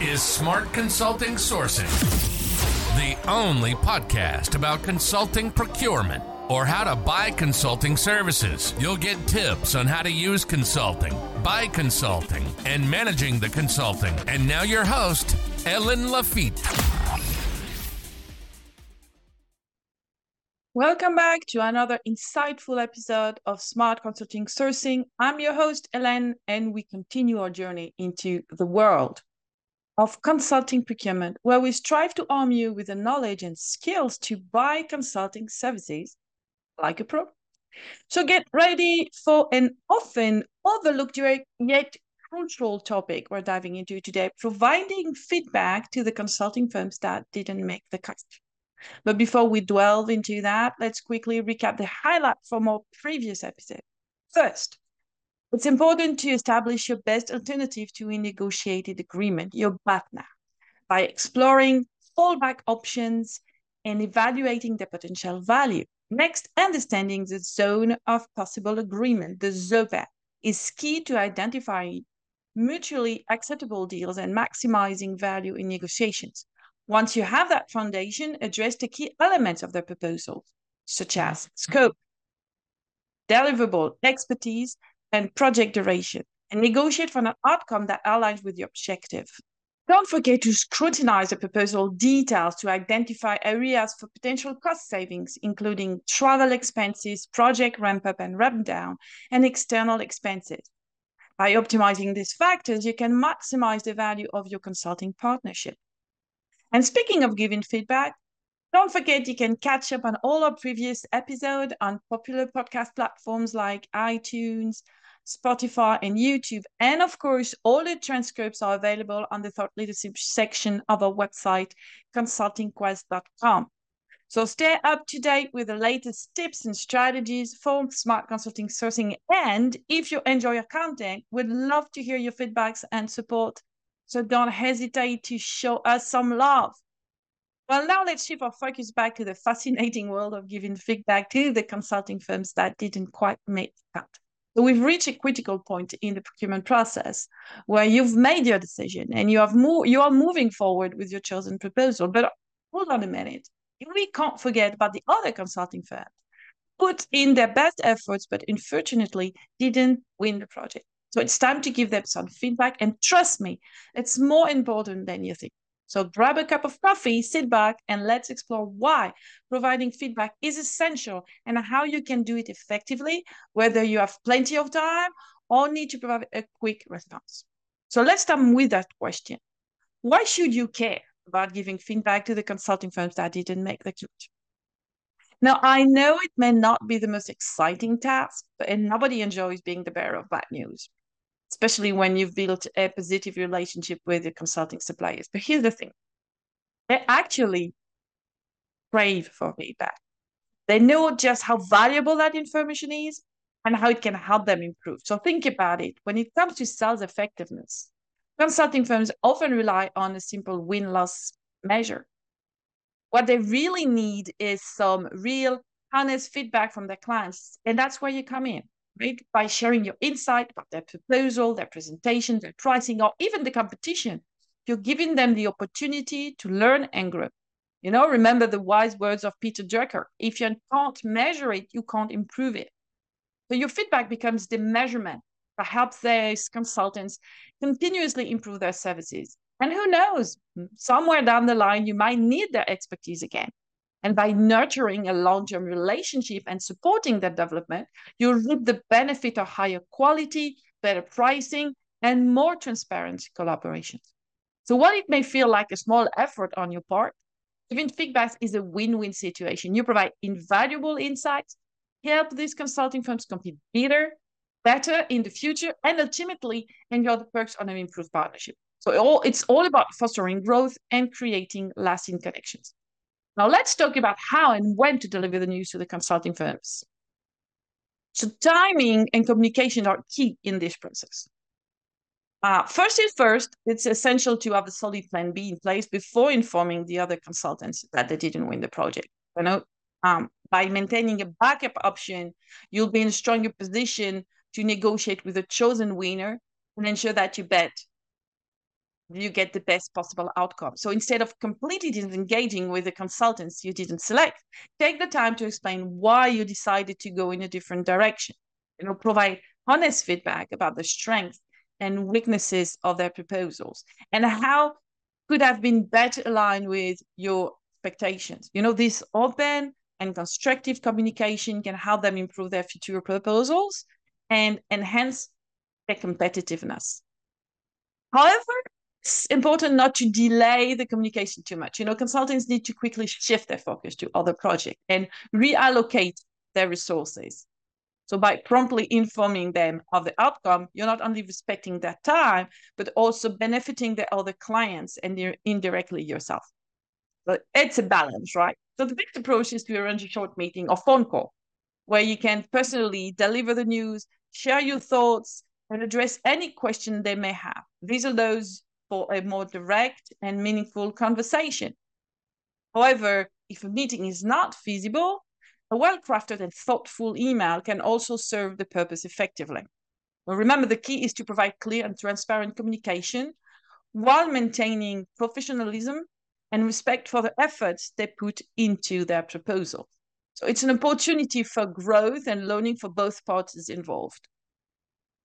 is Smart Consulting Sourcing, the only podcast about consulting procurement or how to buy consulting services. You'll get tips on how to use consulting, buy consulting, and managing the consulting. And now your host, Helene Laffitte. Welcome back to another insightful episode of Smart Consulting Sourcing. I'm your host, Helene, and we continue our journey into the world of consulting procurement, where we strive to arm you with the knowledge and skills to buy consulting services like a pro. So get ready for an often overlooked yet crucial topic we're diving into today, providing feedback to the consulting firms that didn't make the cut. But before we delve into that, let's quickly recap the highlight from our previous episode. First, it's important to establish your best alternative to a negotiated agreement, your BATNA, by exploring fallback options and evaluating the potential value. Next, understanding the zone of possible agreement, the ZOPA, is key to identifying mutually acceptable deals and maximizing value in negotiations. Once you have that foundation, address the key elements of the proposal, such as scope, deliverable expertise, and project duration, and negotiate for an outcome that aligns with your objective. Don't forget to scrutinize the proposal details to identify areas for potential cost savings, including travel expenses, project ramp up and ramp down, and external expenses. By optimizing these factors, you can maximize the value of your consulting partnership. And speaking of giving feedback, don't forget you can catch up on all our previous episodes on popular podcast platforms like iTunes, Spotify, and YouTube. And of course, all the transcripts are available on the thought leadership section of our website, consultingquest.com. So stay up to date with the latest tips and strategies for smart consulting sourcing. And if you enjoy our content, we'd love to hear your feedbacks and support. So don't hesitate to show us some love. Well, now let's shift our focus back to the fascinating world of giving feedback to the consulting firms that didn't quite make the cut. So we've reached a critical point in the procurement process where you've made your decision and you have mo- you are moving forward with your chosen proposal. But hold on a minute. We can't forget about the other consulting firm put in their best efforts, but unfortunately didn't win the project. So it's time to give them some feedback. And trust me, it's more important than you think. So grab a cup of coffee, sit back, and let's explore why providing feedback is essential and how you can do it effectively, whether you have plenty of time or need to provide a quick response. So let's start with that question. Why should you care about giving feedback to the consulting firms that didn't make the cut? Now, I know it may not be the most exciting task, and nobody enjoys being the bearer of bad news especially when you've built a positive relationship with your consulting suppliers. But here's the thing they actually crave for feedback. They know just how valuable that information is and how it can help them improve. So think about it. When it comes to sales effectiveness, consulting firms often rely on a simple win loss measure. What they really need is some real honest feedback from their clients. And that's where you come in right? By sharing your insight about their proposal, their presentation, their pricing, or even the competition, you're giving them the opportunity to learn and grow. You know, remember the wise words of Peter Drucker if you can't measure it, you can't improve it. So your feedback becomes the measurement that helps these consultants continuously improve their services. And who knows, somewhere down the line, you might need their expertise again. And by nurturing a long term relationship and supporting that development, you reap the benefit of higher quality, better pricing, and more transparent collaborations. So, while it may feel like a small effort on your part, giving feedback is a win win situation. You provide invaluable insights, help these consulting firms compete better, better in the future, and ultimately enjoy the perks of an improved partnership. So, all, it's all about fostering growth and creating lasting connections. Now let's talk about how and when to deliver the news to the consulting firms. So timing and communication are key in this process. Uh, first and first, it's essential to have a solid plan B in place before informing the other consultants that they didn't win the project. You know, um, by maintaining a backup option, you'll be in a stronger position to negotiate with a chosen winner and ensure that you bet you get the best possible outcome. So instead of completely disengaging with the consultants you didn't select, take the time to explain why you decided to go in a different direction. You know, provide honest feedback about the strengths and weaknesses of their proposals and how could have been better aligned with your expectations. You know, this open and constructive communication can help them improve their future proposals and enhance their competitiveness. However, it's important not to delay the communication too much. You know, consultants need to quickly shift their focus to other projects and reallocate their resources. So by promptly informing them of the outcome, you're not only respecting their time, but also benefiting the other clients and indirectly yourself. But it's a balance, right? So the best approach is to arrange a short meeting or phone call where you can personally deliver the news, share your thoughts, and address any question they may have. These are those for a more direct and meaningful conversation. However, if a meeting is not feasible, a well-crafted and thoughtful email can also serve the purpose effectively. Well, remember, the key is to provide clear and transparent communication while maintaining professionalism and respect for the efforts they put into their proposal. So it's an opportunity for growth and learning for both parties involved.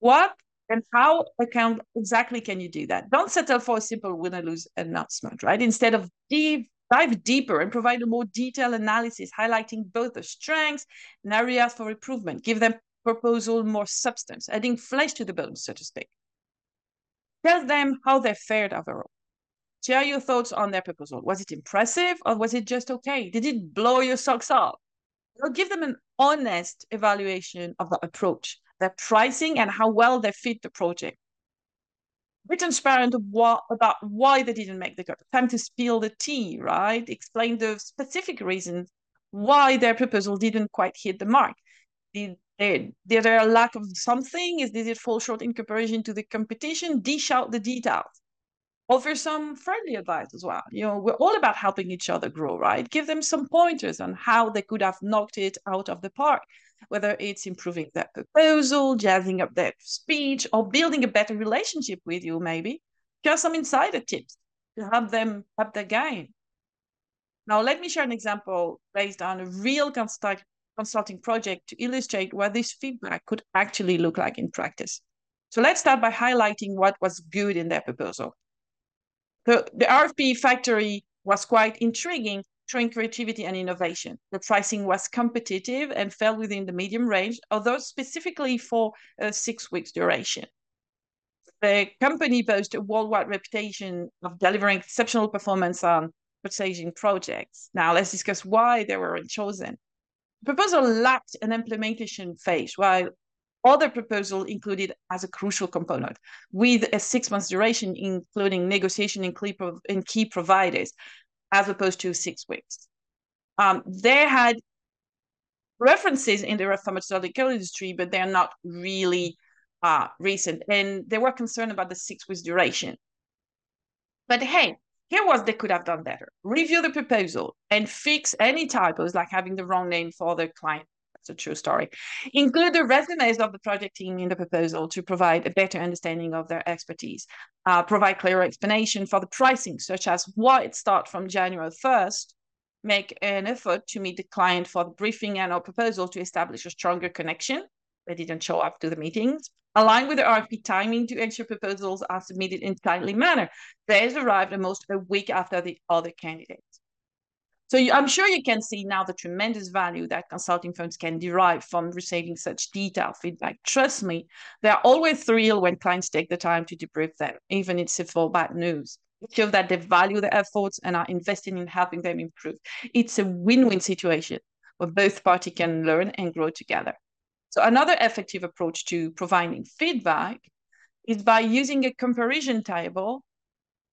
What and how account exactly can you do that? Don't settle for a simple win or lose announcement, right? Instead of deep, dive deeper and provide a more detailed analysis, highlighting both the strengths and areas for improvement. Give them proposal more substance, adding flesh to the bones, so to speak. Tell them how they fared overall. Share your thoughts on their proposal. Was it impressive or was it just okay? Did it blow your socks off? You'll give them an honest evaluation of the approach their pricing, and how well they fit the project. Be transparent about why they didn't make the cut. Time to spill the tea, right? Explain the specific reasons why their proposal didn't quite hit the mark. Did, did, did there a lack of something? Is did it fall short in comparison to the competition? Dish out the details offer some friendly advice as well. You know, we're all about helping each other grow, right? Give them some pointers on how they could have knocked it out of the park, whether it's improving their proposal, jazzing up their speech, or building a better relationship with you, maybe. Just some insider tips to help them up their game. Now, let me share an example based on a real consult- consulting project to illustrate what this feedback could actually look like in practice. So let's start by highlighting what was good in their proposal. The, the RFP factory was quite intriguing, showing creativity and innovation. The pricing was competitive and fell within the medium range, although specifically for a six weeks duration. The company boasts a worldwide reputation of delivering exceptional performance on purchasing projects. Now let's discuss why they were chosen. The proposal lacked an implementation phase, while other proposal included as a crucial component with a six months duration, including negotiation in key, in key providers, as opposed to six weeks. Um, they had references in the pharmaceutical industry, but they're not really uh, recent. And they were concerned about the six weeks duration. But hey, here was they could have done better. Review the proposal and fix any typos, like having the wrong name for the client it's a true story. Include the resumes of the project team in the proposal to provide a better understanding of their expertise. Uh, provide clearer explanation for the pricing, such as why it starts from January 1st. Make an effort to meet the client for the briefing and or proposal to establish a stronger connection. They didn't show up to the meetings. Align with the RFP timing to ensure proposals are submitted in timely manner. Theirs arrived almost a week after the other candidates. So you, I'm sure you can see now the tremendous value that consulting firms can derive from receiving such detailed feedback. Trust me, they're always thrilled when clients take the time to debrief them, even if it's for bad news. It shows that they value their efforts and are investing in helping them improve. It's a win-win situation where both parties can learn and grow together. So another effective approach to providing feedback is by using a comparison table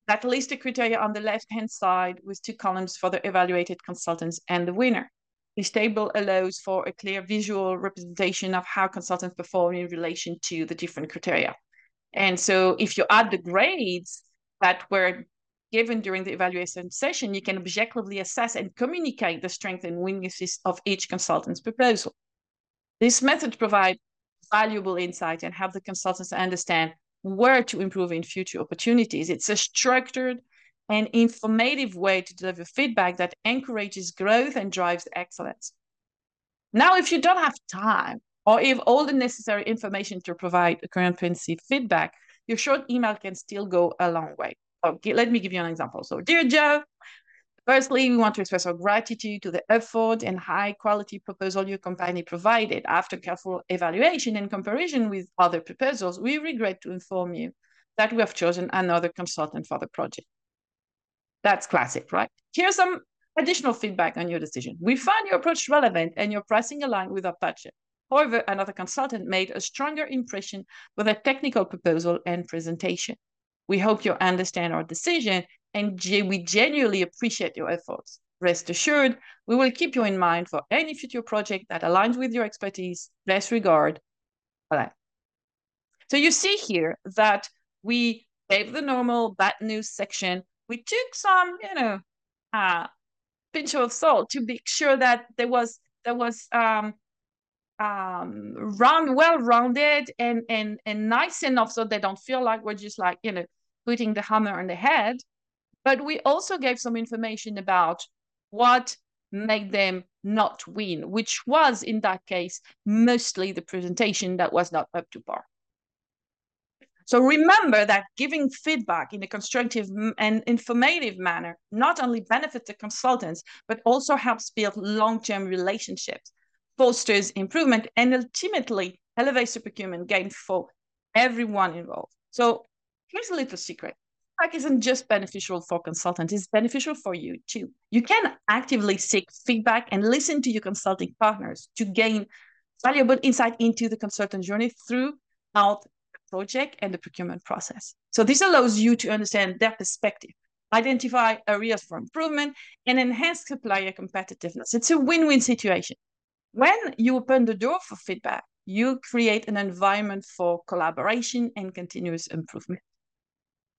that lists the criteria on the left-hand side with two columns for the evaluated consultants and the winner. This table allows for a clear visual representation of how consultants perform in relation to the different criteria. And so if you add the grades that were given during the evaluation session, you can objectively assess and communicate the strengths and weaknesses of each consultant's proposal. This method provides valuable insight and help the consultants understand where to improve in future opportunities. It's a structured and informative way to deliver feedback that encourages growth and drives excellence. Now, if you don't have time or if all the necessary information to provide a current comprehensive feedback, your short email can still go a long way. Okay, let me give you an example. So, dear Joe, firstly, we want to express our gratitude to the effort and high quality proposal your company provided. After careful evaluation and comparison with other proposals, we regret to inform you that we have chosen another consultant for the project. That's classic, right? Here's some additional feedback on your decision. We find your approach relevant and your pricing aligned with our budget. However, another consultant made a stronger impression with a technical proposal and presentation. We hope you understand our decision and we genuinely appreciate your efforts. Rest assured, we will keep you in mind for any future project that aligns with your expertise. Best regard, Alain. So you see here that we gave the normal bad news section. We took some, you know, uh, pinch of salt to make sure that there was there was um, um, round, well rounded and and and nice enough so they don't feel like we're just like you know putting the hammer on the head. But we also gave some information about what made them not win, which was in that case mostly the presentation that was not up to par. So remember that giving feedback in a constructive and informative manner not only benefits the consultants, but also helps build long-term relationships, fosters improvement, and ultimately elevates the procurement gain for everyone involved. So here's a little secret. Feedback isn't just beneficial for consultants, it's beneficial for you too. You can actively seek feedback and listen to your consulting partners to gain valuable insight into the consultant journey throughout the project and the procurement process. So this allows you to understand their perspective, identify areas for improvement, and enhance supplier competitiveness. It's a win-win situation. When you open the door for feedback, you create an environment for collaboration and continuous improvement.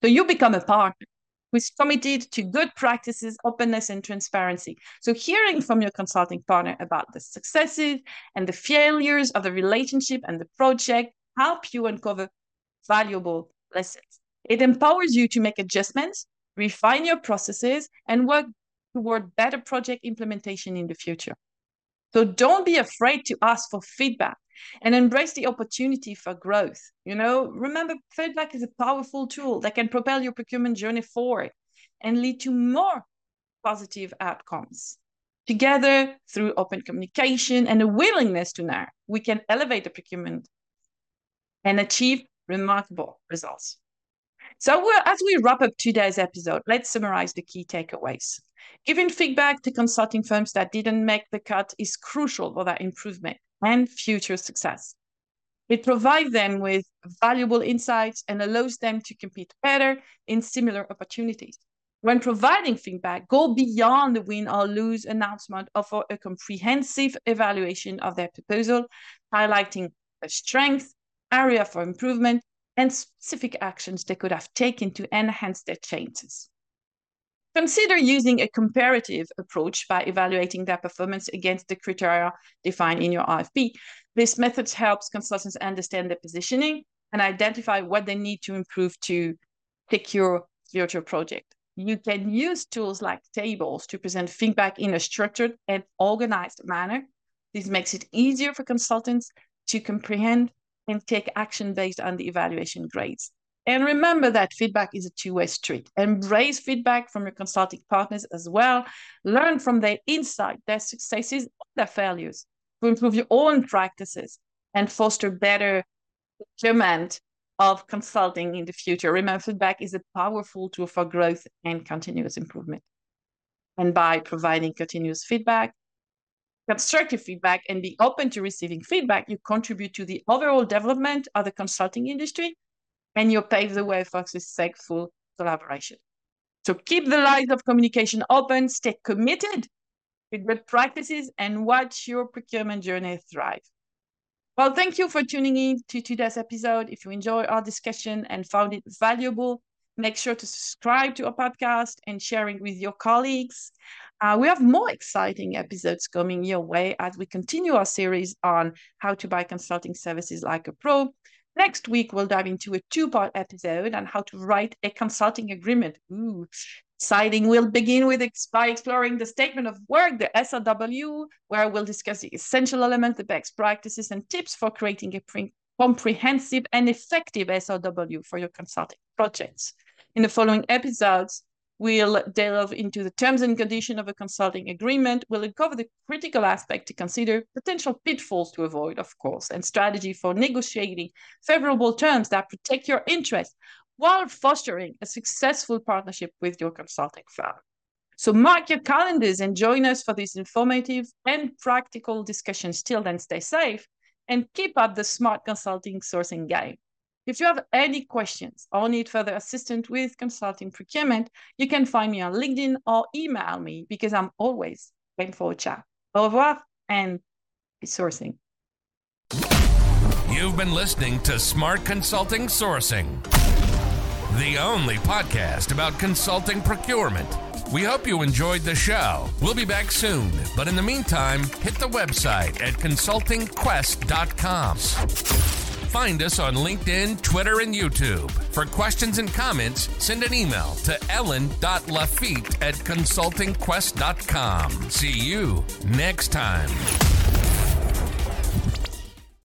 So you become a partner who's committed to good practices, openness, and transparency. So hearing from your consulting partner about the successes and the failures of the relationship and the project help you uncover valuable lessons. It empowers you to make adjustments, refine your processes, and work toward better project implementation in the future. So don't be afraid to ask for feedback and embrace the opportunity for growth. You know, remember, feedback is a powerful tool that can propel your procurement journey forward and lead to more positive outcomes. Together, through open communication and a willingness to learn, we can elevate the procurement and achieve remarkable results. So, as we wrap up today's episode, let's summarize the key takeaways. Giving feedback to consulting firms that didn't make the cut is crucial for their improvement and future success. It provides them with valuable insights and allows them to compete better in similar opportunities. When providing feedback, go beyond the win or lose announcement, offer a comprehensive evaluation of their proposal, highlighting the strength, area for improvement, and specific actions they could have taken to enhance their changes. Consider using a comparative approach by evaluating their performance against the criteria defined in your RFP. This method helps consultants understand their positioning and identify what they need to improve to secure future project. You can use tools like tables to present feedback in a structured and organized manner. This makes it easier for consultants to comprehend and take action based on the evaluation grades. And remember that feedback is a two-way street. Embrace feedback from your consulting partners as well. Learn from their insight, their successes, their failures to improve your own practices and foster better procurement of consulting in the future. Remember, feedback is a powerful tool for growth and continuous improvement. And by providing continuous feedback, constructive feedback and be open to receiving feedback, you contribute to the overall development of the consulting industry and you pave the way for successful collaboration. So keep the lines of communication open, stay committed to good practices, and watch your procurement journey thrive. Well, thank you for tuning in to today's episode. If you enjoyed our discussion and found it valuable, make sure to subscribe to our podcast and sharing with your colleagues. Uh, we have more exciting episodes coming your way as we continue our series on how to buy consulting services like a pro. Next week, we'll dive into a two part episode on how to write a consulting agreement. Ooh, exciting. We'll begin with ex- by exploring the statement of work, the SOW, where we'll discuss the essential elements, the best practices, and tips for creating a pre- comprehensive and effective SOW for your consulting projects. In the following episodes, We'll delve into the terms and conditions of a consulting agreement. We'll uncover the critical aspect to consider, potential pitfalls to avoid, of course, and strategy for negotiating favorable terms that protect your interests while fostering a successful partnership with your consulting firm. So mark your calendars and join us for this informative and practical discussion. Till then, stay safe and keep up the smart consulting sourcing game. If you have any questions or need further assistance with consulting procurement, you can find me on LinkedIn or email me because I'm always waiting for a chat. Au revoir and sourcing. You've been listening to Smart Consulting Sourcing, the only podcast about consulting procurement. We hope you enjoyed the show. We'll be back soon, but in the meantime, hit the website at consultingquest.com. Find us on LinkedIn, Twitter, and YouTube. For questions and comments, send an email to helene.laffitte at consultingquest.com. See you next time.